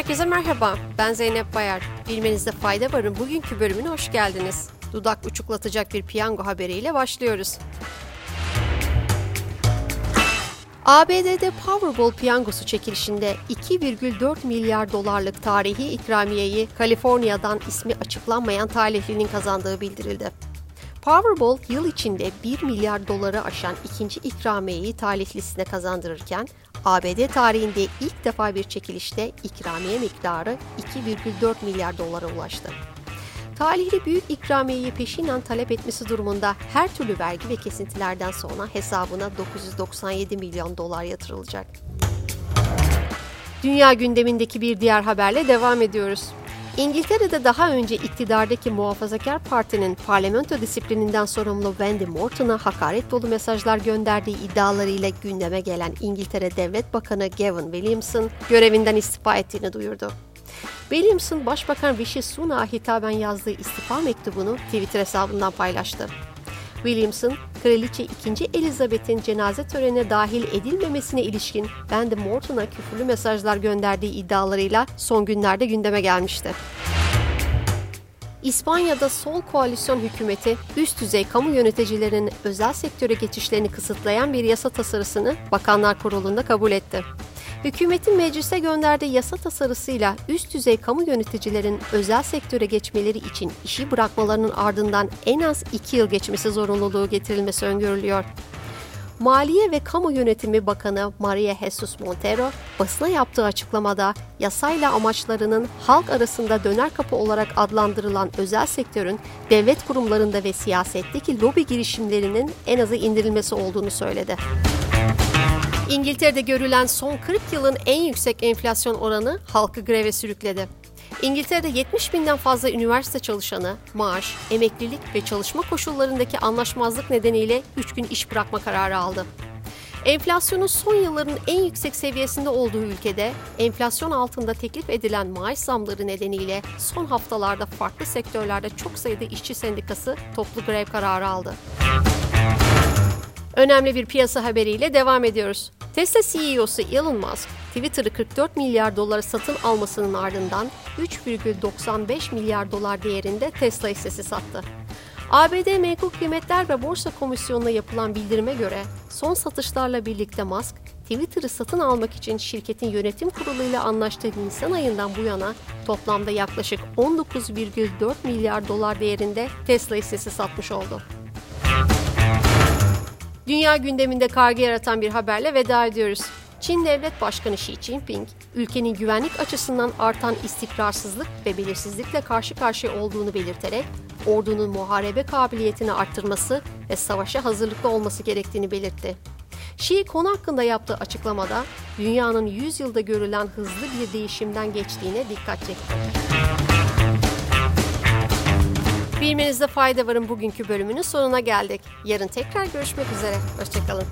Herkese merhaba, ben Zeynep Bayar. Bilmenizde fayda varın bugünkü bölümüne hoş geldiniz. Dudak uçuklatacak bir piyango haberiyle başlıyoruz. ABD'de Powerball piyangosu çekilişinde 2,4 milyar dolarlık tarihi ikramiyeyi Kaliforniya'dan ismi açıklanmayan talihlinin kazandığı bildirildi. Powerball yıl içinde 1 milyar doları aşan ikinci ikramiyeyi talihlisine kazandırırken ABD tarihinde ilk defa bir çekilişte ikramiye miktarı 2,4 milyar dolara ulaştı. Talihli büyük ikramiyeyi peşinen talep etmesi durumunda her türlü vergi ve kesintilerden sonra hesabına 997 milyon dolar yatırılacak. Dünya gündemindeki bir diğer haberle devam ediyoruz. İngiltere'de daha önce iktidardaki muhafazakar partinin parlamento disiplininden sorumlu Wendy Morton'a hakaret dolu mesajlar gönderdiği iddialarıyla gündeme gelen İngiltere Devlet Bakanı Gavin Williamson görevinden istifa ettiğini duyurdu. Williamson, Başbakan Rishi Sunak'a hitaben yazdığı istifa mektubunu Twitter hesabından paylaştı. Williamson, Kraliçe 2. Elizabeth'in cenaze törenine dahil edilmemesine ilişkin Wendy Morton'a küfürlü mesajlar gönderdiği iddialarıyla son günlerde gündeme gelmişti. İspanya'da sol koalisyon hükümeti üst düzey kamu yöneticilerinin özel sektöre geçişlerini kısıtlayan bir yasa tasarısını Bakanlar Kurulu'nda kabul etti. Hükümetin meclise gönderdiği yasa tasarısıyla üst düzey kamu yöneticilerin özel sektöre geçmeleri için işi bırakmalarının ardından en az iki yıl geçmesi zorunluluğu getirilmesi öngörülüyor. Maliye ve Kamu Yönetimi Bakanı Maria Jesus Montero basına yaptığı açıklamada yasayla amaçlarının halk arasında döner kapı olarak adlandırılan özel sektörün devlet kurumlarında ve siyasetteki lobi girişimlerinin en azı indirilmesi olduğunu söyledi. İngiltere'de görülen son 40 yılın en yüksek enflasyon oranı halkı greve sürükledi. İngiltere'de 70 binden fazla üniversite çalışanı maaş, emeklilik ve çalışma koşullarındaki anlaşmazlık nedeniyle 3 gün iş bırakma kararı aldı. Enflasyonun son yılların en yüksek seviyesinde olduğu ülkede enflasyon altında teklif edilen maaş zamları nedeniyle son haftalarda farklı sektörlerde çok sayıda işçi sendikası toplu grev kararı aldı. Önemli bir piyasa haberiyle devam ediyoruz. Tesla CEO'su Elon Musk, Twitter'ı 44 milyar dolara satın almasının ardından 3,95 milyar dolar değerinde Tesla hissesi sattı. ABD Menkul Kıymetler ve Borsa Komisyonu'na yapılan bildirime göre son satışlarla birlikte Musk, Twitter'ı satın almak için şirketin yönetim kuruluyla anlaştığı Nisan ayından bu yana toplamda yaklaşık 19,4 milyar dolar değerinde Tesla hissesi satmış oldu. Dünya gündeminde kargı yaratan bir haberle veda ediyoruz. Çin Devlet Başkanı Xi Jinping, ülkenin güvenlik açısından artan istikrarsızlık ve belirsizlikle karşı karşıya olduğunu belirterek, ordunun muharebe kabiliyetini arttırması ve savaşa hazırlıklı olması gerektiğini belirtti. Xi konu hakkında yaptığı açıklamada, dünyanın 100 yılda görülen hızlı bir değişimden geçtiğine dikkat çekti. Bilmenizde fayda varın bugünkü bölümünün sonuna geldik. Yarın tekrar görüşmek üzere. Hoşçakalın.